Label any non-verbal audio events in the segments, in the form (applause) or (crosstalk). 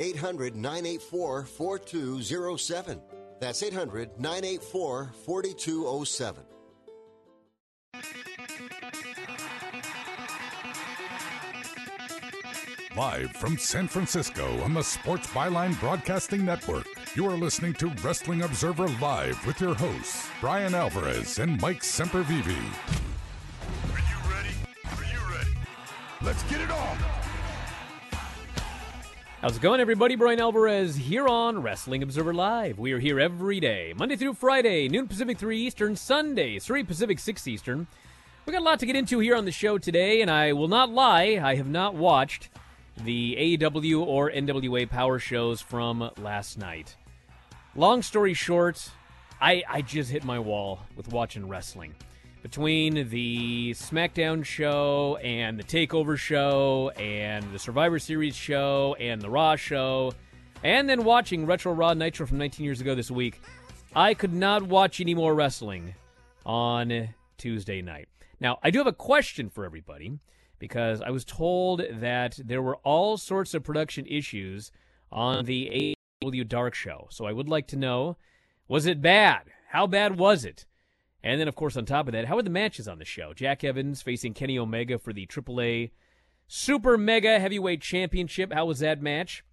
800 984 4207. That's 800 984 4207. Live from San Francisco on the Sports Byline Broadcasting Network, you are listening to Wrestling Observer Live with your hosts, Bryan Alvarez and Mike Sempervive. Are you ready? Are you ready? Let's get it on! How's it going, everybody? Bryan Alvarez here on Wrestling Observer Live. We are here every day, Monday through Friday, noon Pacific, 3 Eastern, Sunday, 3 Pacific, 6 Eastern. We got a lot to get into here on the show today, and I will not lie, I have not watched the AEW or NWA Power shows from last night. Long story short, I, I just hit my wall with watching wrestling. Between the SmackDown show and the TakeOver show and the Survivor Series show and the Raw show, and then watching Retro Raw Nitro from 19 years ago this week, I could not watch any more wrestling on Tuesday night. Now, I do have a question for everybody because I was told that there were all sorts of production issues on the AEW Dark show. So I would like to know was it bad? How bad was it? And then, of course, on top of that, how were the matches on the show? Jack Evans facing Kenny Omega for the AAA Super Mega Heavyweight Championship. How was that match?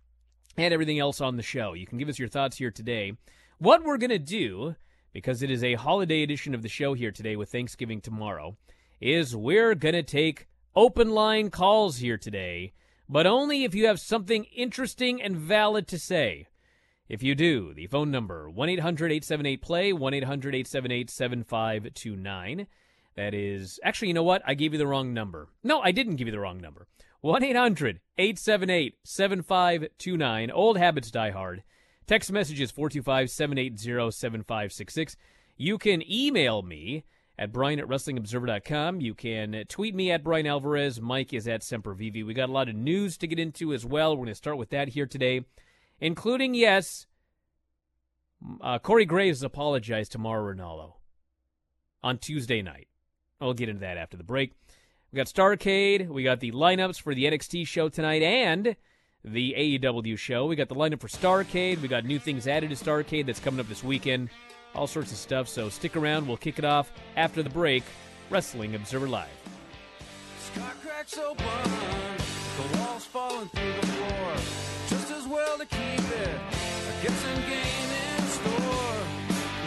And everything else on the show. You can give us your thoughts here today. What we're going to do, because it is a holiday edition of the show here today with Thanksgiving tomorrow, is we're going to take open line calls here today, but only if you have something interesting and valid to say. If you do, the phone number 1-800-878-PLAY, 1-800-878-7529. That is Actually, you know what? I gave you the wrong number. No, I didn't give you the wrong number. 1-800-878-7529. Old habits die hard. Text messages 425-780-7566. You can email me at Bryan at WrestlingObserver.com. You can tweet me at Bryan Alvarez. Mike is at Sempervive. We got a lot of news to get into as well. We're going to start with that here today, including, yes, uh, Corey Graves apologized to Mauro Ranallo on Tuesday night. I'll get into that after the break. We got Starcade. We got the lineups for the NXT show tonight and the AEW show. We got the lineup for Starcade. We got new things added to Starcade that's coming up this weekend all sorts of stuff. So stick around. We'll kick it off after the break. Wrestling Observer Live. Cracks open, the walls falling through the floor. Well to keep it. Get some game in store.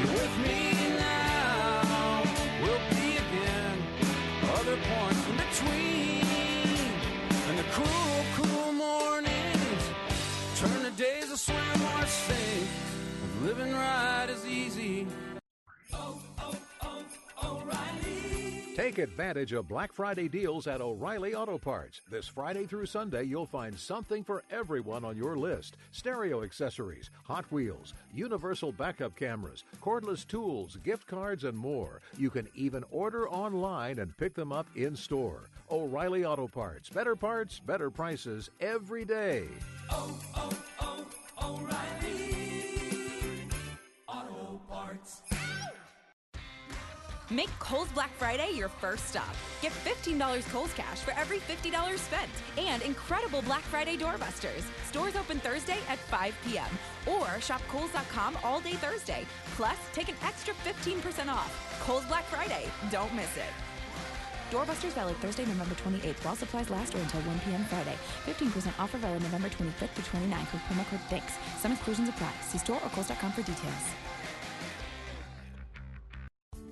You're with me now. We'll be again. Other points in between. And the cool, cool mornings turn to days of swim or sink. Living right is easy. Oh, oh, oh, Take advantage of Black Friday deals at O'Reilly Auto Parts. This Friday through Sunday, you'll find something for everyone on your list stereo accessories, Hot Wheels, universal backup cameras, cordless tools, gift cards, and more. You can even order online and pick them up in store. O'Reilly Auto Parts. Better parts, better prices every day. Oh, oh, oh, O'Reilly Auto Parts. Make Kohl's Black Friday your first stop. Get $15 Kohl's cash for every $50 spent and incredible Black Friday doorbusters. Stores open Thursday at 5 p.m. Or shop Kohl's.com all day Thursday. Plus, take an extra 15% off. Kohl's Black Friday. Don't miss it. Doorbusters valid Thursday, November 28th while supplies last or until 1 p.m. Friday. 15% offer valid November 25th to 29th with promo code THANKS. Some exclusions apply. See store or Kohl's.com for details.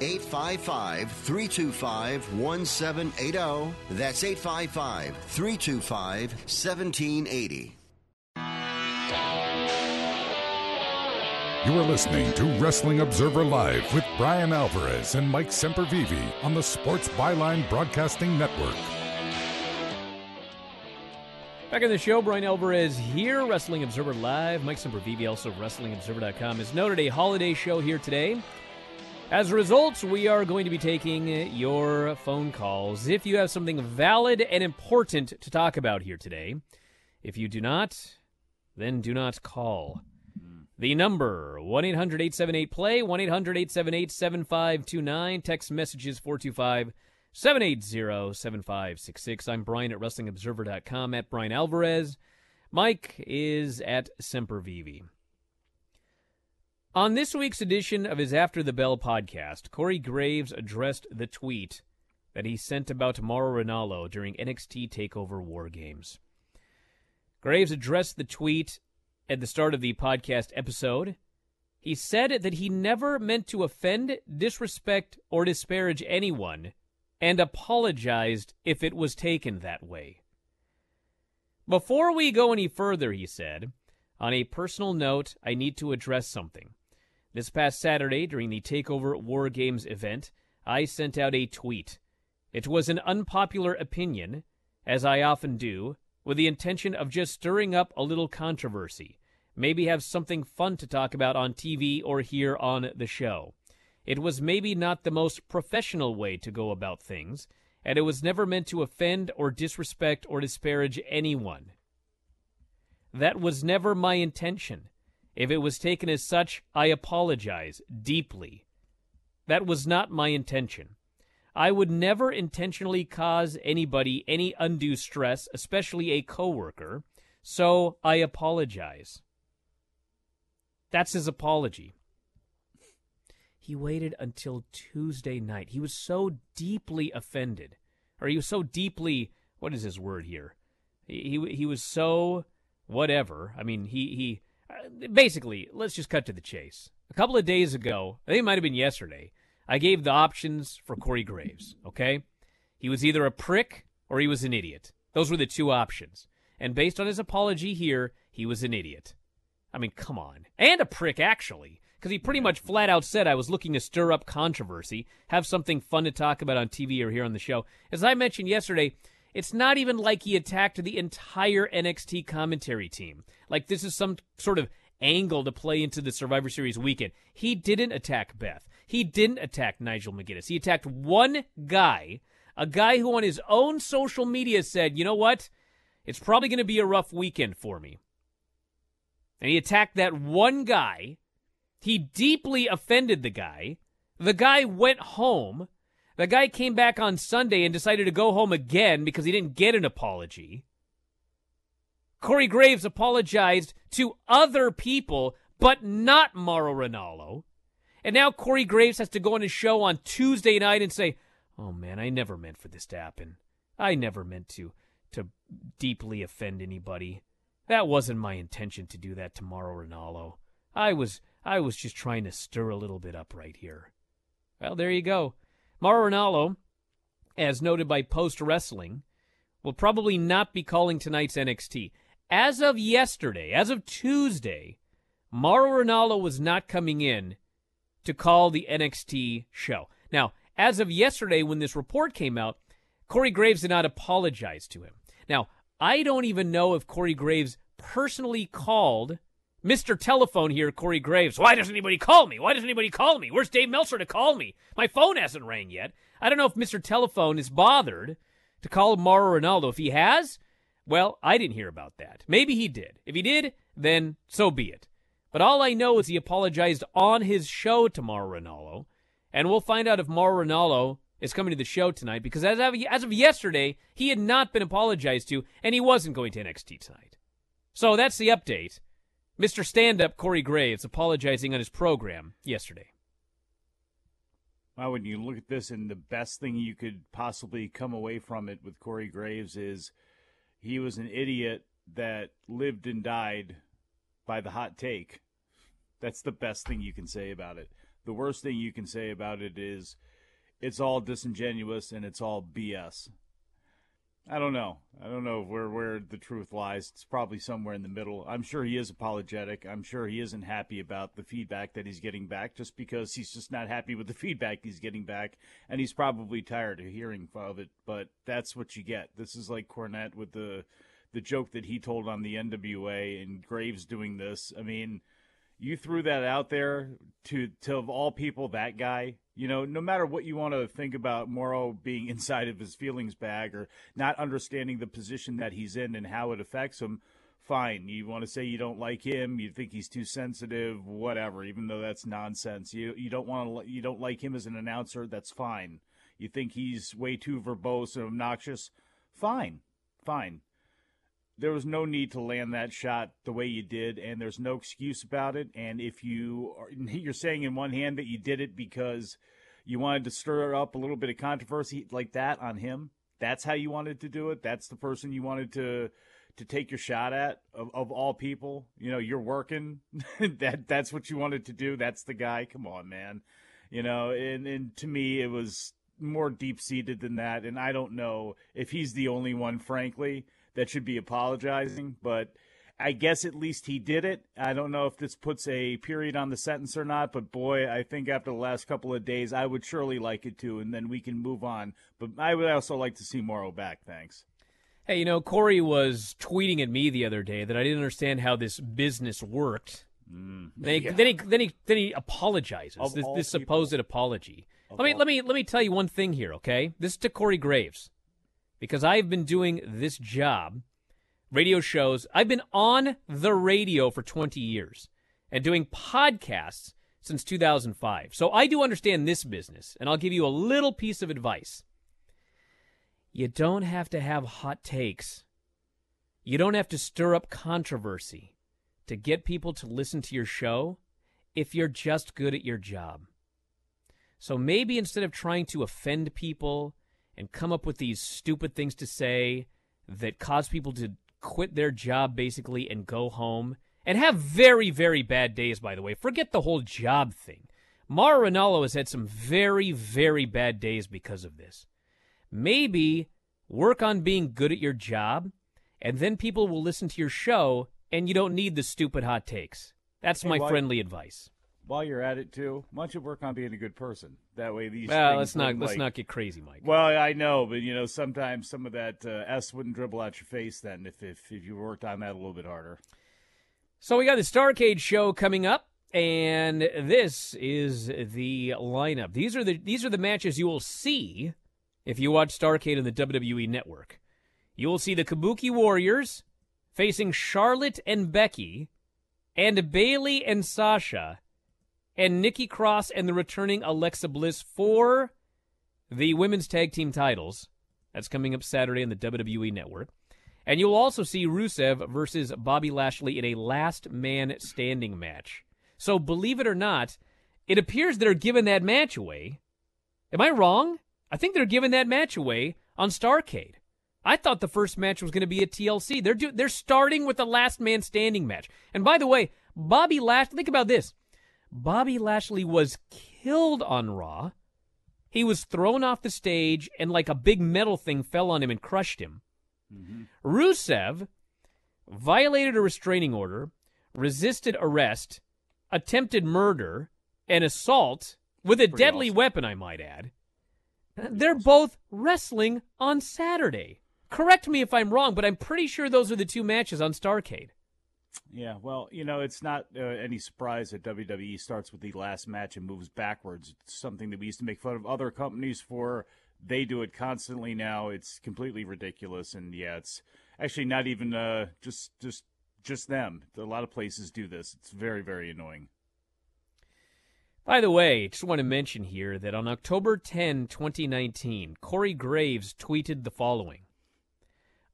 855 325 1780. That's 855 325 1780. You are listening to Wrestling Observer Live with Bryan Alvarez and Mike Sempervive on the Sports Byline Broadcasting Network. Back in the show, Bryan Alvarez here, Wrestling Observer Live. Mike Sempervive, also WrestlingObserver.com, is noted a holiday show here today. As a result, we are going to be taking your phone calls. If you have something valid and important to talk about here today, if you do not, then do not call. Hmm. The number 1 800 878 play, 1 800 878 7529. Text messages 425 780 7566. I'm Bryan at WrestlingObserver.com at Bryan Alvarez. Mike is at Sempervive. On this week's edition of his After the Bell podcast, Corey Graves addressed the tweet that he sent about Mauro Ranallo during NXT TakeOver War Games. Graves addressed the tweet at the start of the podcast episode. He said that he never meant to offend, disrespect, or disparage anyone, and apologized if it was taken that way. Before we go any further, he said, on a personal note, I need to address something. This past Saturday, during the TakeOver War Games event, I sent out a tweet. It was an unpopular opinion, as I often do, with the intention of just stirring up a little controversy. Maybe have something fun to talk about on TV or here on the show. It was maybe not the most professional way to go about things, and it was never meant to offend or disrespect or disparage anyone. That was never my intention. If it was taken as such, I apologize deeply. That was not my intention. I would never intentionally cause anybody any undue stress, especially a coworker, so I apologize. That's his apology. He waited until Tuesday night. He was so deeply offended, or he was so deeply what is his word here? He he, he was so whatever. I mean, he he Uh, basically. Let's just cut to the chase. A couple of days ago, I think it might have been yesterday. I gave the options for Corey Graves. Okay, he was either a prick or he was an idiot. Those were the two options. And based on his apology here, he was an idiot. I mean, come on. And a prick, actually. Because he pretty much flat out said I was looking to stir up controversy, have something fun to talk about on TV or here on the show. As I mentioned yesterday, it's not even like he attacked the entire NXT commentary team. Like this is some sort of angle to play into the Survivor Series weekend. He didn't attack Beth. He didn't attack Nigel McGuinness. He attacked one guy, a guy who on his own social media said, you know what? It's probably going to be a rough weekend for me. and he attacked that one guy. He deeply offended the guy. The guy went home. The guy came back on Sunday and decided to go home again because he didn't get an apology. Corey Graves apologized to other people, but not Mauro Ranallo. And now Corey Graves has to go on his show on Tuesday night and say, "Oh man, I never meant for this to happen. I never meant to to deeply offend anybody. That wasn't my intention to do that to Mauro Ranallo. I was I was just trying to stir a little bit up right here." Well, there you go. Mauro as noted by Post Wrestling, will probably not be calling tonight's NXT. As of yesterday, as of Tuesday, Mauro was not coming in to call the NXT show. Now, as of yesterday, when this report came out, Corey Graves did not apologize to him. Now, I don't even know if Corey Graves personally called Mr. Telephone here, Corey Graves. Why doesn't anybody call me? Why doesn't anybody call me? Where's Dave Meltzer to call me? My phone hasn't rang yet. I don't know if Mr. Telephone is bothered to call Mauro Ranallo. If he has, well, I didn't hear about that. Maybe he did. If he did, then so be it. But all I know is he apologized on his show to Mauro Ranallo, and we'll find out if Mauro Ranallo is coming to the show tonight because as of, as of yesterday, he had not been apologized to, and he wasn't going to NXT tonight. So that's the update. Mr. Stand Up Corey Graves apologizing on his program yesterday. Well, when you look at this, and the best thing you could possibly come away from it with Corey Graves is he was an idiot that lived and died by the hot take. That's the best thing you can say about it. The worst thing you can say about it is it's all disingenuous and it's all BS. I don't know. I don't know where where the truth lies. It's probably somewhere in the middle. I'm sure he is apologetic. I'm sure he isn't happy about the feedback that he's getting back just because he's just not happy with the (laughs) feedback he's getting back and he's probably tired of hearing of it, but that's what you get. This is like Cornette with the the joke that he told on the NWA and Graves doing this. I mean, you threw that out there to to of all people that guy you know no matter what you want to think about Mauro being (laughs) inside of his feelings bag or not understanding the position that he's in and how it affects him fine. You want to say you don't like him you think he's too sensitive whatever even though that's nonsense. You you don't want to you don't like him as an announcer that's fine. You think he's way too verbose and obnoxious? Fine fine there was no need to land that shot the way you did, and there's no excuse about it. And if you are, (laughs) you're saying in one hand that you did it because you wanted to stir up a little bit of controversy like that on him, that's how you wanted to do it. That's the person you wanted to to take your shot at of, of all people. You know, you're working. (laughs) that that's what you wanted to do. That's the guy. Come on, man. You know, and and to me, it was more deep seated than that. And I don't know if he's the only one, frankly that should be apologizing, but I guess at least he did it. I don't know if this puts a period on the sentence or not, but boy, I think after the last couple of days, I would surely like it to, and then we can move on. But I would also like to see Mauro back. Thanks. Hey, you know, Corey was tweeting at me the other day that I didn't understand how this business worked. Mm, then, he, yeah. then he then he then he apologizes. Of this, this supposed apology. Of Let me let me let me tell you one thing here, okay? This is to Corey Graves, because I've been doing this job, radio shows. I've been on the radio for twenty years and doing podcasts since 2005. So I do understand this business, and I'll give you a little piece of advice. You don't have to have hot takes. You don't have to stir up controversy to get people to listen to your show if you're just good at your job. So maybe instead of trying to offend people and come up with these stupid things to say that cause people to quit their job basically and go home and have very, very bad days, by the way, forget the whole job thing. Mauro Ranallo has had some very, very bad days because of this. Maybe work on being good at your job, and then people will listen to your show, and you don't need the stupid hot takes. That's Hey, my why- friendly advice. While you're at it too, why don't you work on being a good person? That way, these. Well, let's not wouldn't, let's not get crazy, Mike. Well, I know, but you know, sometimes some of that uh, S wouldn't dribble out your face then if, if if you worked on that a little bit harder. So we got the Starcade show coming up, and this is the lineup. These are the these are the matches you will see if you watch Starcade on the WWE Network. You will see the Kabuki Warriors facing Charlotte and Becky, and Bayley and Sasha and Nikki Cross and the returning Alexa Bliss for the women's tag team titles. That's coming up Saturday on the WWE Network. And you'll also see Rusev versus Bobby Lashley in a last man standing match. So believe it or not, it appears they're giving that match away. Am I wrong? I think they're giving that match away on Starcade. I thought the first match was going to be a TLC. They're do- they're starting with the last man standing match. And by the way, Bobby Lashley, think about this. Bobby Lashley was killed on Raw. He was thrown off the stage and like a big metal thing fell on him and crushed him. Mm-hmm. Rusev violated a restraining order, resisted arrest, attempted murder, and assault with a deadly awesome. weapon, I might add. They're both wrestling on Saturday. Correct me if I'm wrong, but I'm pretty sure those are the two matches on Starcade. Yeah, well, you know, it's not uh, any surprise that WWE starts with the last match and moves backwards. It's something that we used to make fun of other companies for. They do it constantly now. It's completely ridiculous, and yeah, it's actually not even uh, just just just them. A lot of places do this. It's very very annoying. By the way, just want to mention here that on October 10, 2019, Corey Graves tweeted the following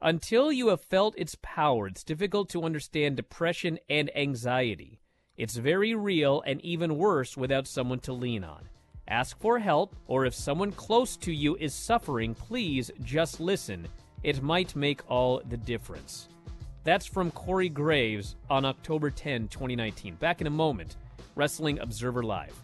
Until you have felt its power, it's difficult to understand depression and anxiety. It's very real and even worse without someone to lean on. Ask for help, or if someone close to you is suffering, please just listen. It might make all the difference. That's from Corey Graves on October 10, 2019. Back in a moment. Wrestling Observer Live.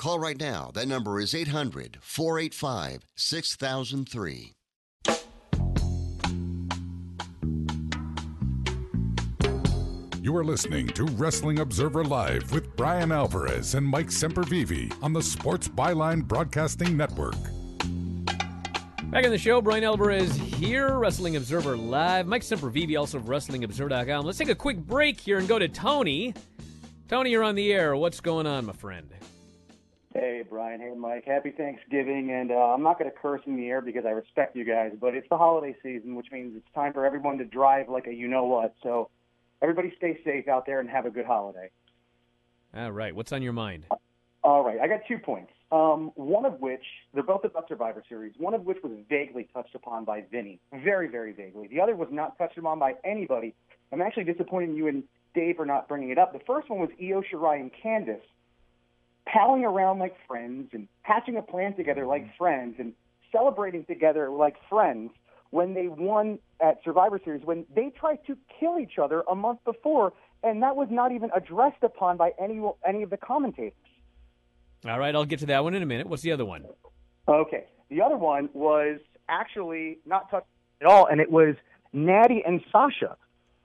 Call right now. That number is 800 485 6003. You are listening to Wrestling Observer Live with Bryan Alvarez and Mike Sempervive on the Sports Byline Broadcasting Network. Back in the show, Bryan Alvarez here, Wrestling Observer Live. Mike Sempervive, also of WrestlingObserver.com. Let's take a quick break here and go to Tony. Tony, you're on the air. What's going on, my friend? Hey, Bryan. Hey, Mike. Happy Thanksgiving. And uh, I'm not going to curse in the air because I respect you guys, but it's the holiday season, which means it's time for everyone to drive like a you know what. So everybody stay safe out there and have a good holiday. All right. What's on your mind? All right. I got two points. Um, one of which, they're both about Survivor Series, one of which was vaguely touched upon by Vinny. Very, very vaguely. The other was not touched upon by anybody. I'm actually disappointed in you and Dave for not bringing it up. The first one was Io Shirai and Candice palling around like friends and hatching a plan together like mm-hmm. friends and celebrating together like friends when they won at Survivor Series, when they tried to kill each other a month before, and that was not even addressed upon by any any of the commentators. All right, I'll get to that one in a minute. What's the other one? Okay. The other one was actually not touched at all, and it was Natty and Sasha.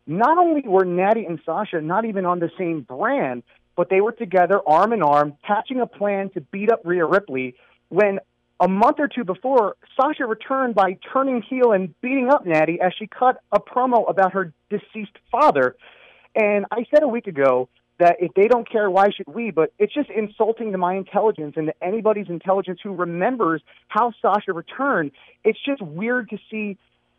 Not only were Natty and Sasha not even on the same brand, but they were together arm in arm, hatching a plan to beat up Rhea Ripley when a month or two before, Sasha returned by turning heel and beating up Natty as she cut a promo about her deceased father. And I said a week ago that if they don't care, why should we? But it's just insulting to my intelligence and to anybody's intelligence who remembers how Sasha returned. It's just weird to see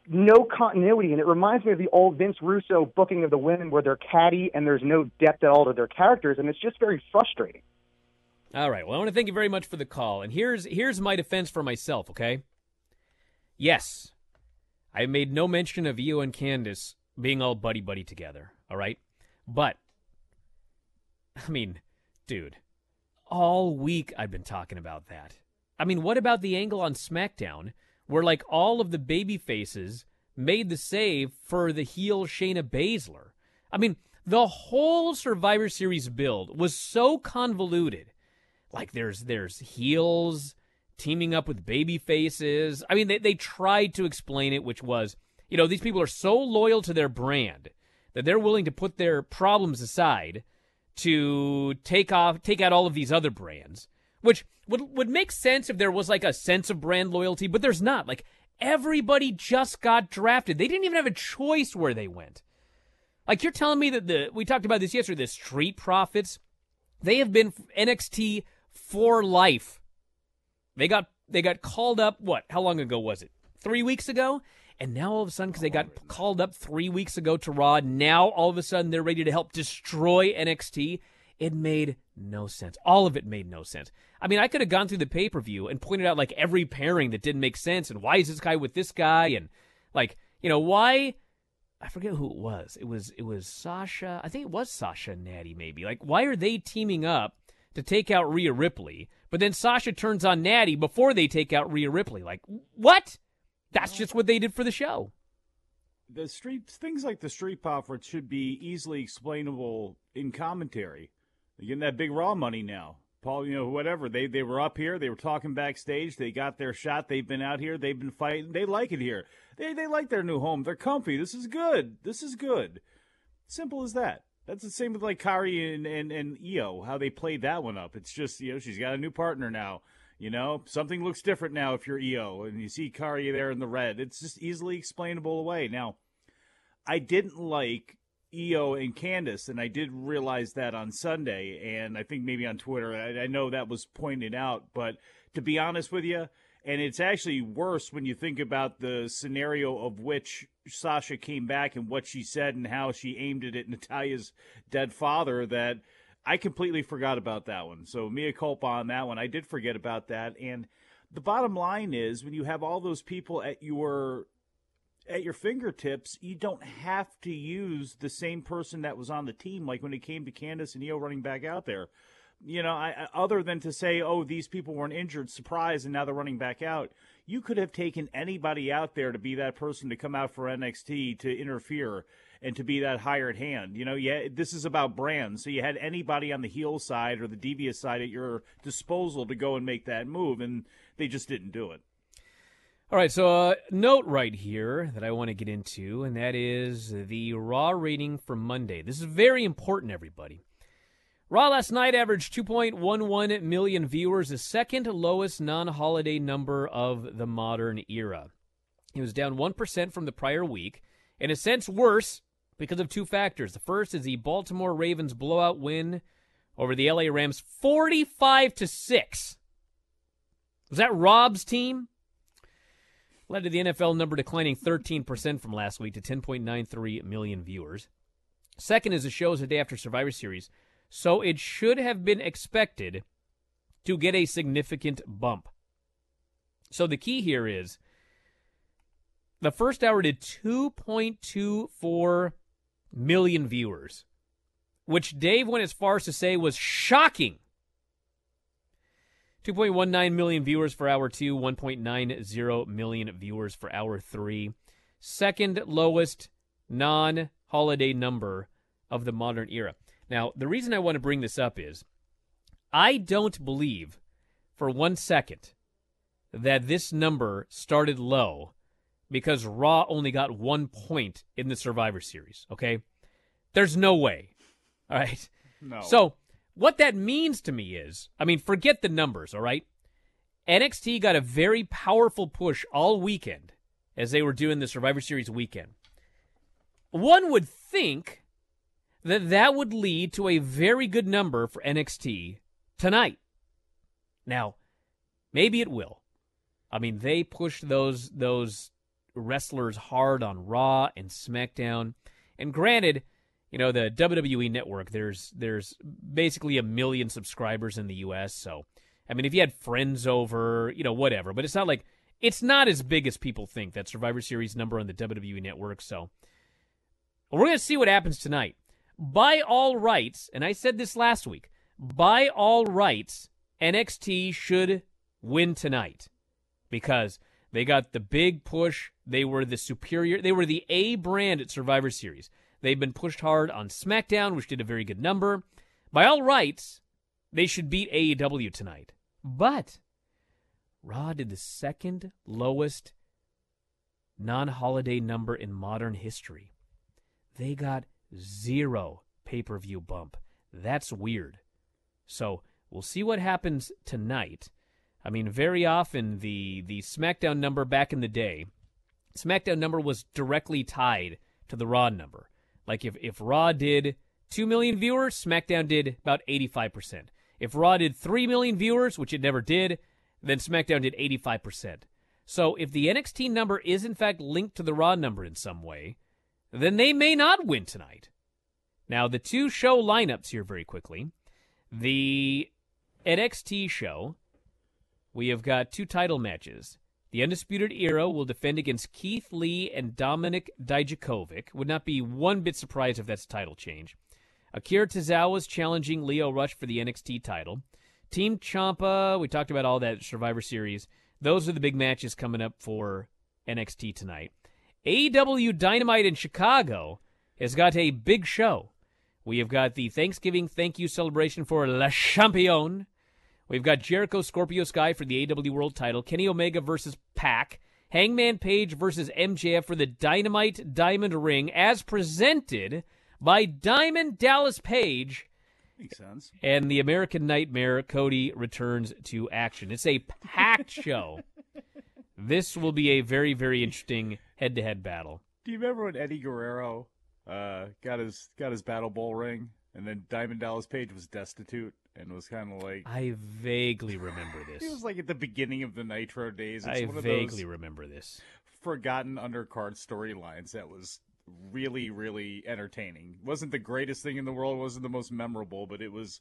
no continuity, and it reminds me of the old Vince Russo booking of the women where they're catty and there's no depth at all to their characters, and it's just very frustrating. All right. Well, I want to thank you very much for the call, and here's here's my defense for myself. Okay. Yes, I made no mention of Io and Candice being all buddy buddy together. All right, but I mean, dude, all week I've been talking about that. I mean, what about the angle on SmackDown where like all of the baby faces made the save for the heel Shayna Baszler? I mean, the whole Survivor Series build was so convoluted. Like there's there's heels teaming up with baby faces. I mean, they they tried to explain it, which was, you know, these people are so loyal to their brand that they're willing to put their problems aside to take off take out all of these other brands which would would make sense if there was like a sense of brand loyalty but there's not. Like everybody just got drafted. They didn't even have a choice where they went. Like you're telling me that the we talked about this yesterday the street profits they have been NXT for life. They got they got called up what how long ago was it? 3 weeks ago? And now all of a sudden, because they got called up three weeks ago to Raw, now all of a sudden they're ready to help destroy NXT. It made no sense. All of it made no sense. I mean, I could have gone through the pay per view and pointed out like every pairing that didn't make sense and why is this guy with this guy and like you know why. I forget who it was. It was it was Sasha. I think it was Sasha and Natty maybe. Like why are they teaming up to take out Rhea Ripley? But then Sasha turns on Natty before they take out Rhea Ripley. Like what? That's just what they did for the show. The street things like the street profits should be easily explainable in commentary. They're getting that big raw money now. Paul, you know, whatever. They they were up here, they were talking backstage, they got their shot, they've been out here, they've been fighting, they like it here. They they like their new home. They're comfy. This is good. This is good. Simple as that. That's the same with like Kairi and, and, and Io, how they played that one up. It's just, you know, she's got a new partner now. You know, something looks different now if you're Io and you see Kairi there in the red. It's just easily explainable away. Now, I didn't like Io and Candice, and I did realize that on Sunday, and I think maybe on Twitter. I, I know that was pointed out, but to be honest with you, and it's actually worse when you think about the scenario of which Sasha came back and what she said and how she aimed it at (laughs) Natalya's dead father that – I completely forgot about that one. So mea culpa on that one. I did forget about that. And the bottom line is when you have all those people at your at your fingertips, you don't have to use the same person that was on the team, like when it came to Candice and Io running back out there. You know, I- other than to say, oh, these people weren't injured, surprise, and now they're running back out. You could have taken anybody out there to be that person to come out for NXT to interfere and to be that hired hand. You know, yeah, this is about brands. So you had anybody on the heel side or the devious side at your disposal to go and make that move, and they just didn't do it. All right, so a note right here that I want to get into, and that is the Raw rating for Monday. This is very important, everybody. Raw last night averaged 2.11 million viewers, the second lowest non holiday number of the modern era. It was down 1% from the prior week, in a sense worse because of two factors. The first is the Baltimore Ravens blowout win over the LA Rams 45 to 6. Was that Rob's team? Led to the NFL number declining 13% from last week to 10.93 million viewers. Second is the show is the day after Survivor Series, so it should have been expected to get a significant bump. So the key here is the first hour did 2.24 million viewers, which Dave went as far as to say was shocking 2.19 million viewers for hour two, 1.90 million viewers for hour three. Second lowest non holiday number of the modern era. Now, the reason I want to bring this up is I don't believe for one second that this number started low because Raw only got one point in the Survivor Series, okay? There's no way. All right? No. So, what that means to me is, I mean, forget the numbers, all right? NXT got a very powerful push all weekend as they were doing the Survivor Series weekend. One would think that that would lead to a very good number for NXT tonight. Now, maybe it will. I mean, they pushed those those wrestlers hard on Raw and SmackDown. And granted, you know, the WWE network, there's there's basically a million subscribers in the US, so I mean if you had friends over, you know, whatever, but it's not like it's not as big as people think that Survivor Series number on the WWE network, so we're going to see what happens tonight. By all rights, and I said this last week, by all rights, NXT should win tonight because they got the big push. They were the superior, they were the A brand at Survivor Series. They've been pushed hard on SmackDown, which did a very good number. By all rights, they should beat AEW tonight. But Raw did the second lowest non holiday number in modern history. They got zero pay per view bump. That's weird. So we'll see what happens tonight. I mean, very often the, the SmackDown number back in the day, SmackDown number was directly tied to the Raw number. Like if, if Raw did 2 million viewers, SmackDown did about 85%. If Raw did 3 million viewers, which it never did, then SmackDown did 85%. So if the NXT number is in fact linked to the Raw number in some way, then they may not win tonight. Now, the two show lineups here very quickly. The NXT show, we have got two title matches. The Undisputed Era will defend against Keith Lee and Dominik Dijakovic. Would not be one bit surprised if that's a title change. Akira Tozawa is challenging Lio Rush for the NXT title. Team Champa, we talked about all that Survivor Series. Those are the big matches coming up for NXT tonight. AEW Dynamite in Chicago has got a big show. We have got the Thanksgiving thank you celebration for Le Champion. We've got Jericho Scorpio Sky for the AW World title, Kenny Omega versus Pac, Hangman Page versus MJF for the Dynamite Diamond Ring as presented by Diamond Dallas Page. Makes sense. And the American Nightmare, Cody, returns to action. It's a packed (laughs) show. This will be a very, very interesting head to head battle. Do you remember when Eddie Guerrero uh, got his got his Battle Bowl ring, and then Diamond Dallas Page was destitute and was kind of like I vaguely remember (laughs) this. It was like at the beginning of the Nitro days. It's I one of vaguely those remember this. forgotten undercard storylines that was really, really entertaining. wasn't the greatest thing in the world. wasn't the most memorable, but it was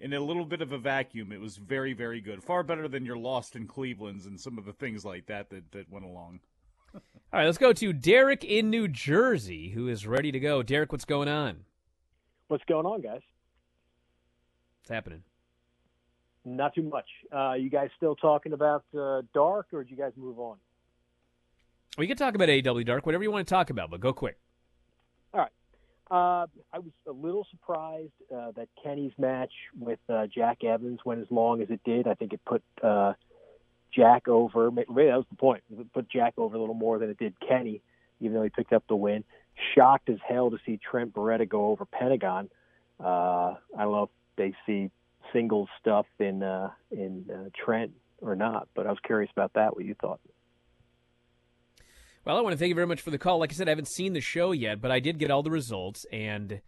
in a little bit of a vacuum. It was very, very good. Far better than your Lost in Cleveland's and some of the things like that that, that went along. (laughs) All right, let's go to Derek in New Jersey, who is ready to go. Derek, what's going on? What's going on, guys? What's happening? Not too much. Uh, you guys still talking about uh, Dark, or did you guys move on? We can talk about AEW Dark, whatever you want to talk about, but go quick. All right. Uh, I was a little surprised uh, that Kenny's match with uh, Jack Evans went as long as it did. I think it put uh, Jack over. Maybe that was the point. It put Jack over a little more than it did Kenny, even though he picked up the win. Shocked as hell to see Trent Baretta go over Pentagon. Uh, I don't know they see singles stuff in uh, in uh, Trent or not, but I was curious about that. What you thought? Well, I want to thank you very much for the call. Like I said, I haven't seen the show yet, but I did get all the results. And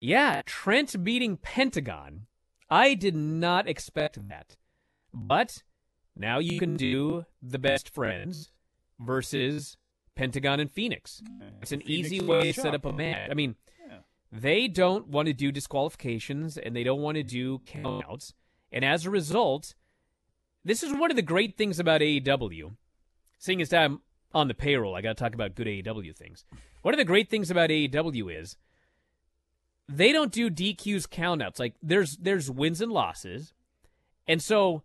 yeah, Trent beating Pentagon. I did not expect that. But now you can do the best friends versus Pentagon and Fenix. It's an Fenix easy way on to set up a match. I mean, Yeah. They don't want to do disqualifications and they don't want to do countouts. And as a result, this is one of the great things about AEW. Seeing as I'm on the payroll, I got to talk about good AEW things. One of the great things about AEW is they don't do DQs countouts. Like there's there's wins and losses. And so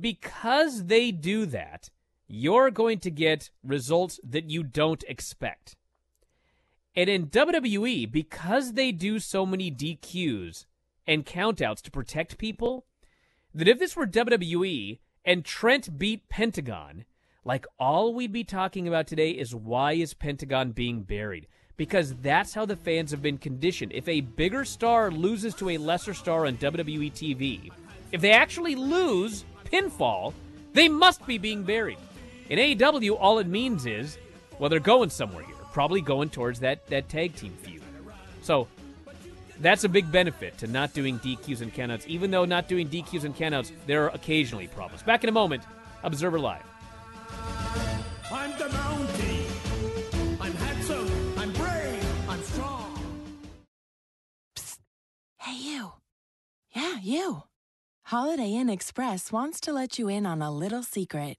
because they do that, you're going to get results that you don't expect. And in WWE, because they do so many DQs and countouts to protect people, that if this were WWE and Trent beat Pentagon, like all we'd be talking about today is why is Pentagon being buried? Because that's how the fans have been conditioned. If a bigger star loses to a lesser star on WWE TV, if they actually lose pinfall, they must be being buried. In AEW, all it means is, well, they're going somewhere here, probably going towards that, that tag team feud. So that's a big benefit to not doing DQs and countouts. Even though not doing DQs and countouts, there are occasionally problems. Back in a moment, Observer Live. I'm the Mountie. I'm handsome. I'm brave. I'm strong. Hey, you. Yeah, you. Holiday Inn Express wants to let you in on a little secret.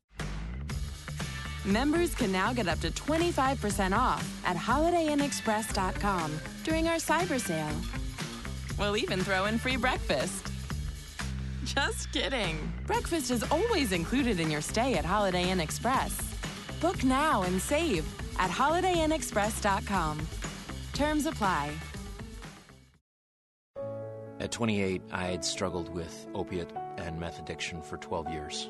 Members can now get up to 25% off at holidayinexpress.com during our cyber sale. We'll even throw in free breakfast. Just kidding. Breakfast is always included in your stay at Holiday Inn Express. Book now and save at holidayinexpress.com. Terms apply. At 28, I had struggled with opiate and meth addiction for 12 years.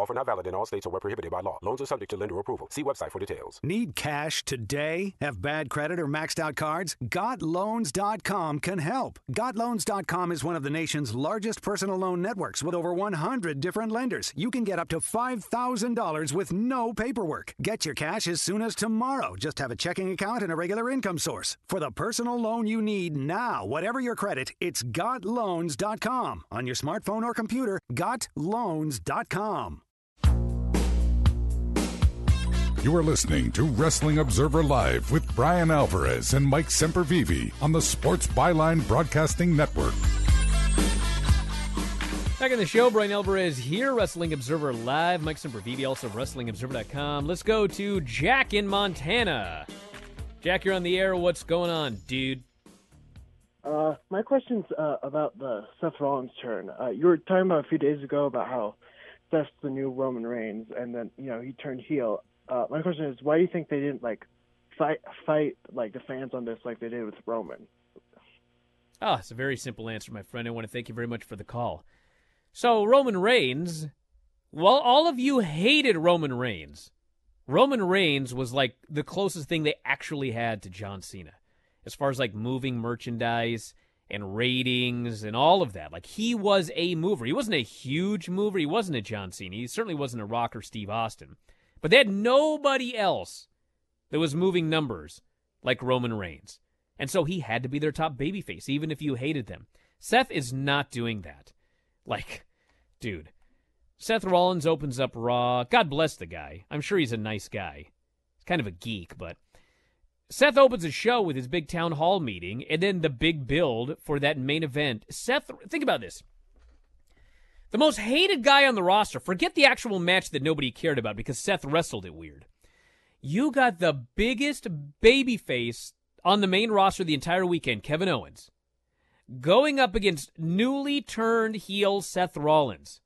Offer not valid in all states or where prohibited by law. Loans are subject to lender approval. See website for details. Need cash today? Have bad credit or maxed out cards? GotLoans.com can help. GotLoans.com is one of the nation's largest personal loan networks with over 100 different lenders. You can get up to $5,000 with no paperwork. Get your cash as soon as tomorrow. Just have a checking account and a regular income source. For the personal loan you need now, whatever your credit, it's GotLoans.com. On your smartphone or computer, GotLoans.com. You are listening to Wrestling Observer Live with Bryan Alvarez and Mike Sempervive on the Sports Byline Broadcasting Network. Back in the show, Bryan Alvarez here, Wrestling Observer Live. Mike Sempervive, also WrestlingObserver.com. Let's go to Jack in Montana. Jack, you're on the air. What's going on, dude? Uh, my question's uh, about the Seth Rollins turn. Uh, you were talking about a few days ago about how Seth's the new Roman Reigns, and then you know he turned heel. Uh, my question is, why do you think they didn't like fight fight like the fans on this like they did with Roman? Ah, it's a very simple answer, my friend. I want to thank you very much for the call. So Roman Reigns, well, all of you hated Roman Reigns. Roman Reigns was like the closest thing they actually had to John Cena as far as like moving merchandise and ratings and all of that. Like he was a mover. He wasn't a huge mover. He wasn't a John Cena. He certainly wasn't a Rock or Steve Austin. But they had nobody else that was moving numbers like Roman Reigns. And so he had to be their top babyface, even if you hated them. Seth is not doing that. Like, dude, Seth Rollins opens up Raw. God bless the guy. I'm sure he's a nice guy. He's kind of a geek, but Seth opens a show with his big town hall meeting and then the big build for that main event. Seth, think about this. The most hated guy on the roster, forget the actual match that nobody cared about because Seth wrestled it weird. You got the biggest babyface on the main roster the entire weekend, Kevin Owens, going up against newly turned heel Seth Rollins.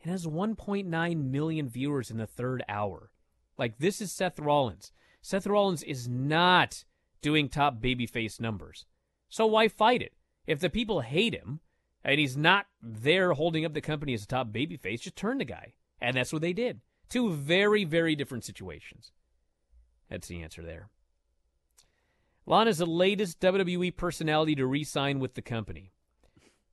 It has 1.9 million viewers in the third hour. Like, this is Seth Rollins. Seth Rollins is not doing top babyface numbers. So why fight it? If the people hate him and he's not there holding up the company as a top babyface, just turn the guy. And that's what they did. Two very, very different situations. That's the answer there. Lana is the latest WWE personality to re sign with the company.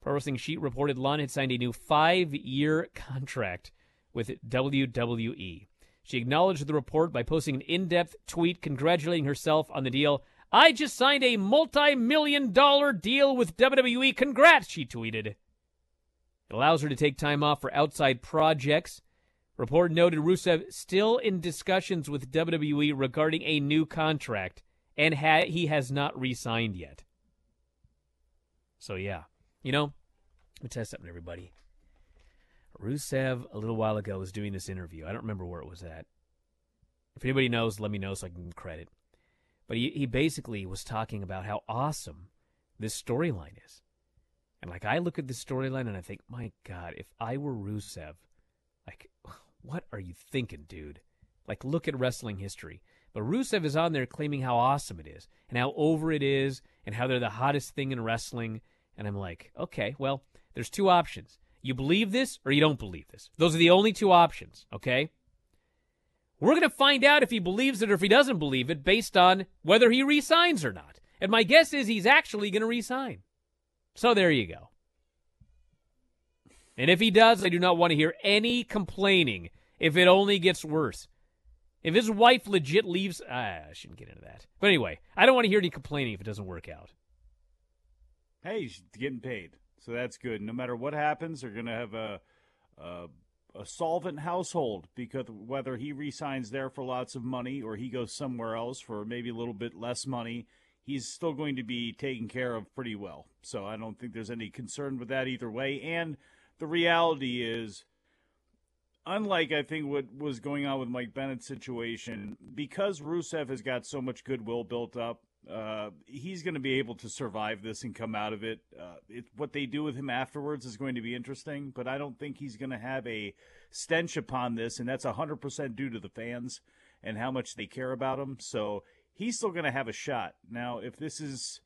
Pro Wrestling Sheet reported Lana had signed a new five year contract with WWE. She acknowledged the report by posting an in depth tweet congratulating herself on the deal. I just signed a multi million dollar deal with WWE. Congrats, she tweeted. It allows her to take time off for outside projects. Report noted Rusev still in discussions with WWE regarding a new contract, and ha- he has not re signed yet. So, yeah. You know, let me tell you something, everybody. Rusev, a little while ago, was doing this interview. I don't remember where it was at. If anybody knows, let me know so I can credit. But he, he basically was talking about how awesome this storyline is. And like I look at this storyline and I think, my God, if I were Rusev, like, what are you thinking, dude? Like, look at wrestling history. But Rusev is on there claiming how awesome it is and how over it is and how they're the hottest thing in wrestling. And I'm like, okay, well, there's two options. You believe this or you don't believe this. Those are the only two options, okay? We're going to find out if he believes it or if he doesn't believe it based on whether he resigns or not. And my guess is he's actually going to resign. So there you go. And if he does, I do not want to hear any complaining if it only gets worse. If his wife legit leaves, ah, I shouldn't get into that. But anyway, I don't want to hear any complaining if it doesn't work out. Hey, he's getting paid, so that's good. No matter what happens, they're going to have a, a a solvent household because whether he resigns there for lots of money or he goes somewhere else for maybe a little bit less money, he's still going to be taken care of pretty well. So I don't think there's any concern with that either way. And the reality is, unlike I think what was going on with Mike Bennett's situation, because Rusev has got so much goodwill built up, uh, he's going to be able to survive this and come out of it. Uh, it. What they do with him afterwards is going to be interesting, but I don't think he's going to have a stench upon this, and that's 100% due to the fans and how much they care about him. So he's still going to have a shot. Now, if this is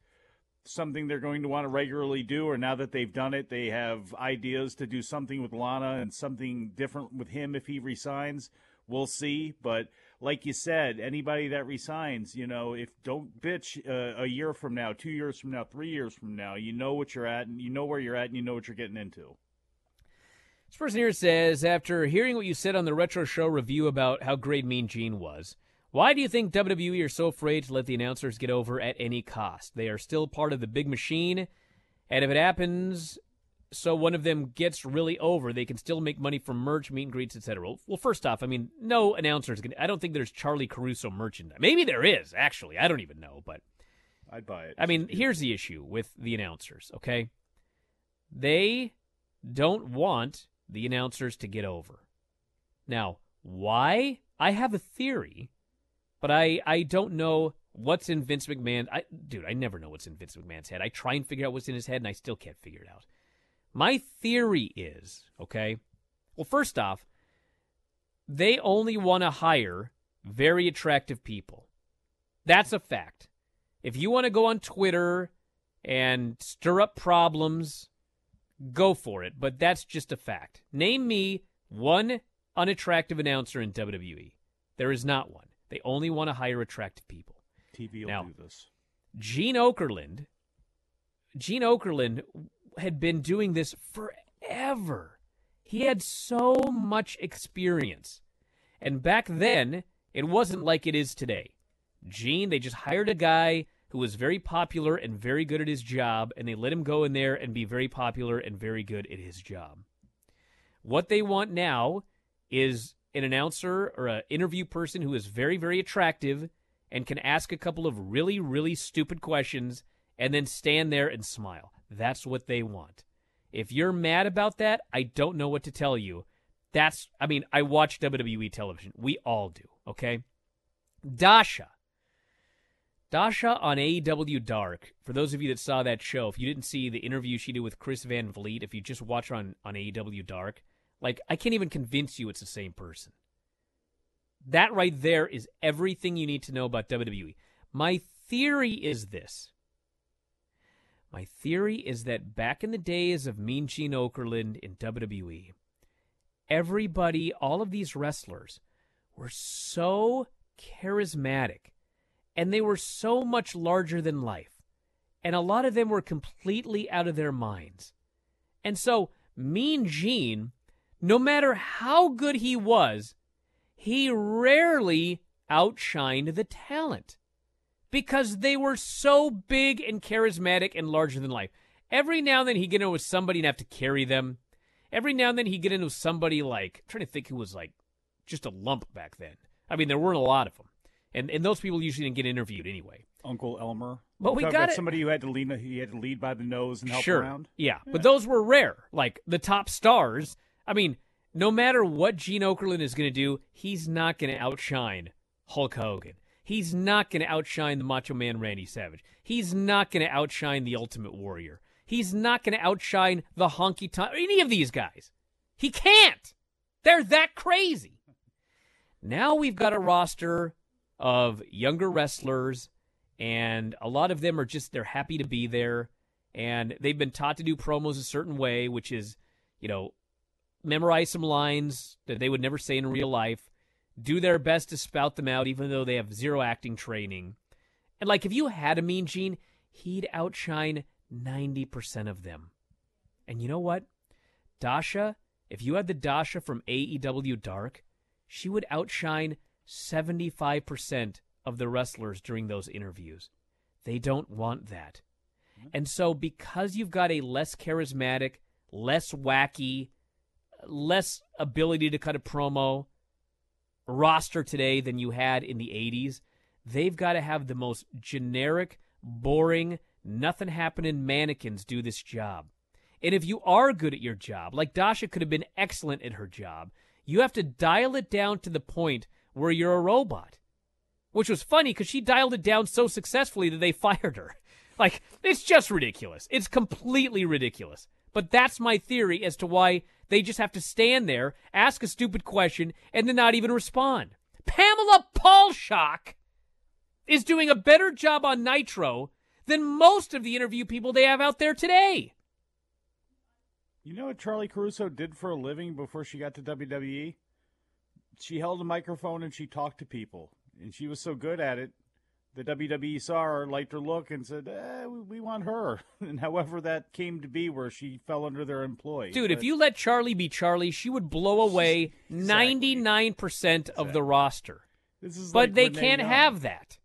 something they're going to want to regularly do, or now that they've done it, they have ideas to do something with Lana and something different with him if he resigns. We'll see. But like you said, anybody that resigns, you know, if don't bitch uh, a year from now, two years from now, three years from now, you know what you're at, and you know where you're at, and you know what you're getting into. This person here says, after hearing what you said on the Retro Show review about how great Mean Gene was, why do you think WWE are so afraid to let the announcers get over at any cost? They are still part of the big machine, and if it happens so one of them gets really over, they can still make money from merch, meet and greets, etc. Well, first off, I mean, no announcers to. I don't think there's Charly Caruso merchandise. Maybe there is, actually. I don't even know, but. I'd buy it. I mean, here's the issue with the announcers, okay? They don't want the announcers to get over. Now, why? I have a theory, but I, I don't know what's in Vince McMahon. I, dude, I never know what's in Vince McMahon's head. I try and figure out what's in his head, and I still can't figure it out. My theory is okay, well, first off, they only want to hire very attractive people. That's a fact. If you want to go on Twitter and stir up problems, go for it. But that's just a fact. Name me one unattractive announcer in WWE. There is not one. They only want to hire attractive people. TV will now, do this. Gene Okerlund, Gene Okerlund had been doing this forever. He had so much experience. And back then, it wasn't like it is today. Gene, they just hired a guy who was very popular and very good at his job, and they let him go in there and be very popular and very good at his job. What they want now is an announcer or an interview person who is very, very attractive and can ask a couple of really, really stupid questions and then stand there and smile. That's what they want. If you're mad about that, I don't know what to tell you. That's, I mean, I watch WWE television. We all do, okay? Dasha. Dasha on AEW Dark. For those of you that saw that show, if you didn't see the interview she did with Chris Van Vliet, if you just watch her on, on AEW Dark, like, I can't even convince you it's the same person. That right there is everything you need to know about WWE. My theory is this my theory is that back in the days of Mean Gene Okerlund in WWE, everybody, all of these wrestlers, were so charismatic and they were so much larger than life. And a lot of them were completely out of their minds. And so, Mean Gene, no matter how good he was, he rarely outshined the talent because they were so big and charismatic and larger than life. Every now and then he'd get in with somebody and have to carry them. Every now and then he'd get into somebody like, I'm trying to think who was like just a lump back then. I mean, there weren't a lot of them. And, and those people usually didn't get interviewed anyway. Uncle Elmer. But we got somebody who had to lead. He had to lead by the nose and help sure. around. Yeah. yeah, but those were rare. Like the top stars. I mean, no matter what Gene Okerlund is going to do, he's not going to outshine Hulk Hogan. He's not going to outshine the Macho Man Randy Savage. He's not going to outshine the Ultimate Warrior. He's not going to outshine the Honky Tonk, any of these guys. He can't. They're that crazy. Now we've got a roster of younger wrestlers, and a lot of them are just, they're happy to be there. And they've been taught to do promos a certain way, which is, you know, memorize some lines that they would never say in real life do their best to spout them out, even though they have zero acting training. And like, if you had a Mean Gene, he'd outshine 90% of them. And you know what? Dasha, if you had the Dasha from AEW Dark, she would outshine 75% of the wrestlers during those interviews. They don't want that. And so, because you've got a less charismatic, less wacky, less ability to cut a promo, roster today than you had in the 80s. They've got to have the most generic, boring, nothing happening mannequins do this job. And if you are good at your job, like Dasha could have been excellent at her job, you have to dial it down to the point where you're a robot. Which was funny because she dialed it down so successfully that they (laughs) fired her. Like, it's just ridiculous. It's completely ridiculous. But that's my theory as to why they just have to stand there, ask a stupid question, and then not even respond. Pamela Paulshock is doing a better job on Nitro than most of the interview people they have out there today. You know what Charly Caruso did for a living before she got to WWE? She held a microphone and she talked to people, and she was so good at it. The WWE saw her, liked her look, and said, eh, we, we want her. (laughs) And however that came to be, where she fell under their employ. Dude, if you let Charly be Charly, she would blow away 99% of the roster. This is but like they Renee can't Young. have that.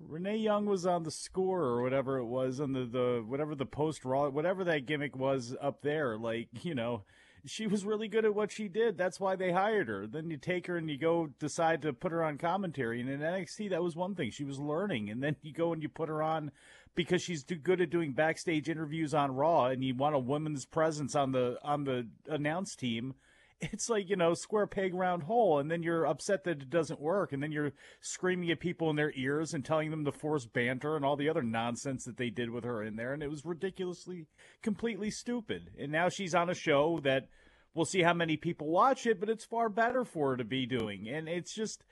Renee Young was on the score or whatever it was on the, the whatever the post raw whatever that gimmick was up there. Like you know, she was really good at what she did. That's why they hired her. Then you take her and you go decide to put her on commentary. And in NXT, that was one thing she was learning. And then you go and you put her on because she's too good at doing backstage interviews on Raw, and you want a woman's presence on the on the announce team it's like you know square peg round hole and then you're upset that it doesn't work and then you're screaming at people in their ears and telling them to force banter and all the other nonsense that they did with her in there and it was ridiculously completely stupid. And now she's on a show that we'll see how many people watch it but it's far better for her to be doing. And it's just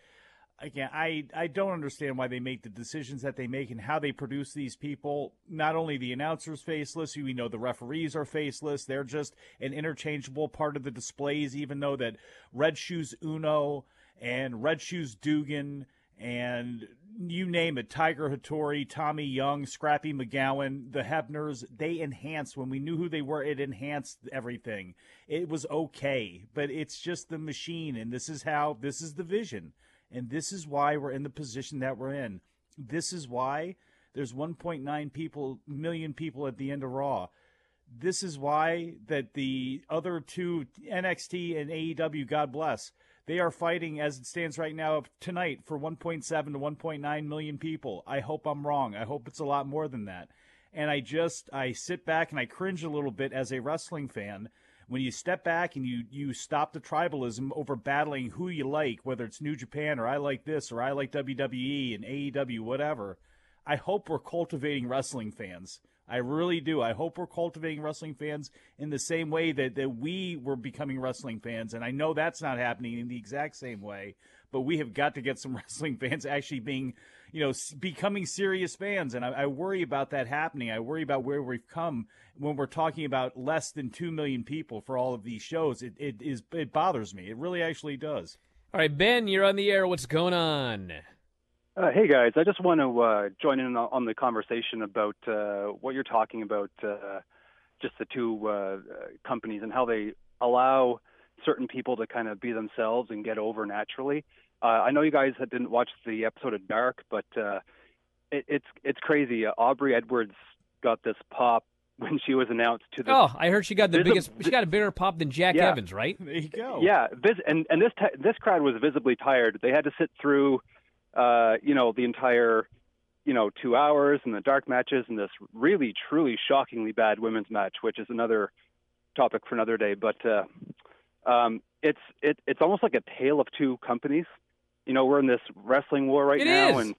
again, I, I don't understand why they make the decisions that they make and how they produce these people. Not only the announcers faceless, we know the referees are faceless. They're just an interchangeable part of the displays, even though that Red Shoes Unno and Red Shoes Dugan and you name it, Tiger Hattori, Tommy Young, Scrappy McGowan, the Hebners, they enhanced when we knew who they were, it enhanced everything. It was okay, but it's just the machine, and this is how this is the vision. And this is why we're in the position that we're in. This is why there's 1.9 people million people at the end of Raw. This is why that the other two NXT and AEW, God bless, they are fighting as it stands right now tonight for 1.7 to 1.9 million people. I hope I'm wrong. I hope it's a lot more than that. And I just I sit back and I cringe a little bit as a wrestling fan when you step back and you you stop the tribalism over battling who you like, whether it's New Japan or I like this or I like WWE and AEW, whatever. I hope we're cultivating wrestling fans. I really do. I hope we're cultivating wrestling fans in the same way that, that we were becoming wrestling fans. And I know that's not happening in the exact same way, but we have got to get some (laughs) wrestling fans actually being, you know, becoming serious fans. And I, I worry about that happening. I worry about where we've come when we're talking about less than 2 million people for all of these shows. It, it is, it bothers me. It really actually does. All right, Ben, you're on the air. What's going on? Uh, hey guys, I just want to uh, join in on on the conversation about uh, what you're talking about, uh, just the two uh, uh, companies and how they allow certain people to kind of be themselves and get over naturally. Uh, I know you guys didn't watch the episode of Dark, but uh, it, it's it's crazy. Uh, Aubrey Edwards got this pop (laughs) when she was announced to the Oh, I heard she got the Visi- biggest. She got a bigger pop than Jack Yeah. Evans, right? There you go. Yeah, vis- and and this ti this crowd was visibly tired. They had to sit through, uh, you know, the entire, you know, two hours and the dark matches and this really truly shockingly bad women's match, which is another topic for another day. But uh, um, it's it, it's almost like a tale of two companies. You know, we're in this wrestling war right It now, is. and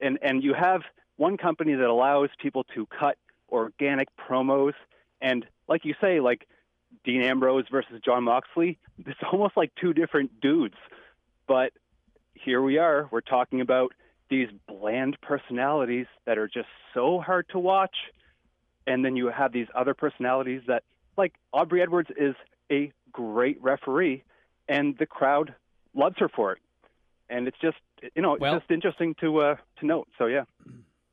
and and you have one company that allows people to cut organic promos and like you say like Dean Ambrose versus John Moxley it's almost like two different dudes. But here we are we're talking about these bland personalities that are just so hard to watch. And then you have these other personalities that like Aubrey Edwards is a great referee and the crowd loves her for it and it's just you know it's Well- just interesting to uh to note so yeah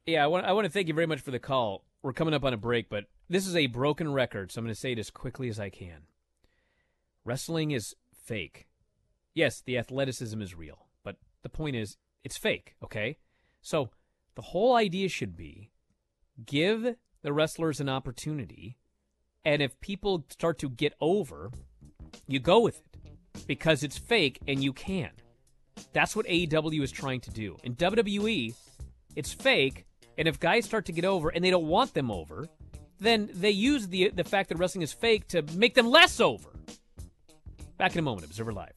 Yeah, I want, I want to thank you very much for the call. We're coming up on a break, but this is a broken record, so I'm going to say it as quickly as I can. Wrestling is fake. Yes, the athleticism is real, but the point is, it's fake, okay? So the whole idea should be give the wrestlers an opportunity, and if people start to get over, you go with it because it's fake and you can. That's what AEW is trying to do. In WWE, it's fake, and if guys start to get over and they don't want them over, then they use the the fact that wrestling is fake to make them less over. Back in a moment, Observer Live.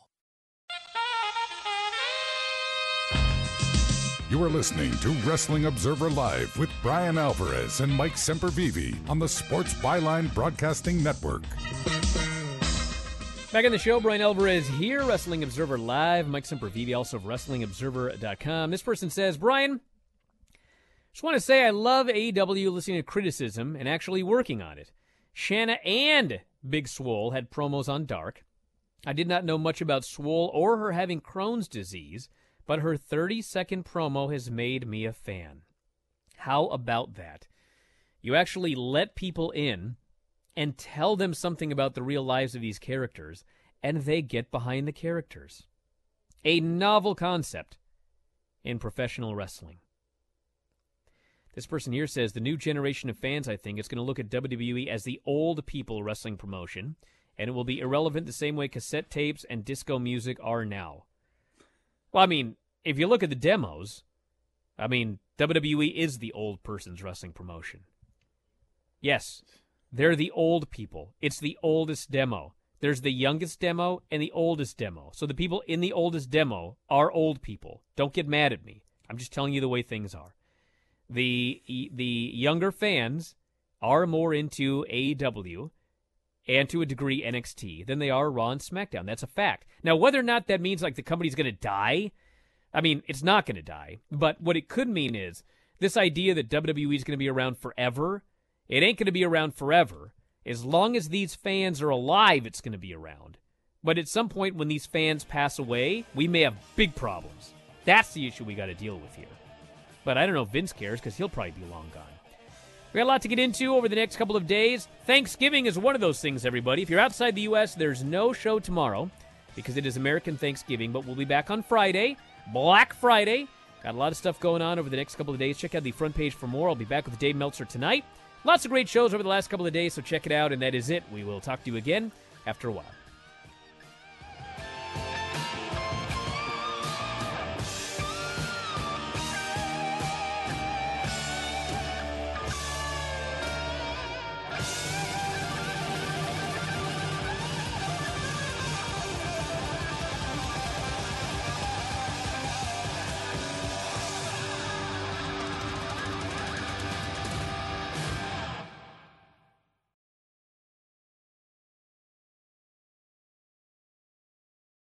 You are listening to Wrestling Observer Live with Bryan Alvarez and Mike Sempervive on the Sports Byline Broadcasting Network. Back on the show, Bryan Alvarez here, Wrestling Observer Live. Mike Sempervive, also of WrestlingObserver.com. This person says, Bryan, just want to say I love AEW listening to criticism and actually working on it. Shanna and Big Swole had promos on Dark. I did not know much about Swole or her having Crohn's disease, but her 30 second promo has made me a fan. How about that? You actually let people in and tell them something about the real lives of these characters, and they get behind the characters. A novel concept in professional wrestling. This person here says the new generation of fans, I think, is going to look at WWE as the old people wrestling promotion, and it will be irrelevant the same way cassette tapes and disco music are now. Well, I mean, if you look at the demos, I mean, WWE is the old person's wrestling promotion. Yes, they're the old people. It's the oldest demo. There's the youngest demo and the oldest demo. So the people in the oldest demo are old people. Don't get mad at me. I'm just telling you the way things are. The the younger fans are more into AEW and to a degree NXT than they are Raw and SmackDown. That's a fact. Now, whether or not that means like the company's going to die, I mean, it's not going to die. But what it could mean is this idea that WWE is going to be around forever. It ain't going to be around forever. As long as these fans are alive, it's going to be around. But at some point, when these fans pass away, we may have big problems. That's the issue we got to deal with here. But I don't know if Vince cares because he'll probably be long gone. We got a lot to get into over the next couple of days. Thanksgiving is one of those things, everybody. If you're outside the U.S., there's no show tomorrow because it is American Thanksgiving, but we'll be back on Friday, Black Friday, Got a lot of stuff going on over the next couple of days. Check out the front page for more. I'll be back with Dave Meltzer tonight. Lots of great shows over the last couple of days, so check it out. And that is it. We will talk to you again after a while.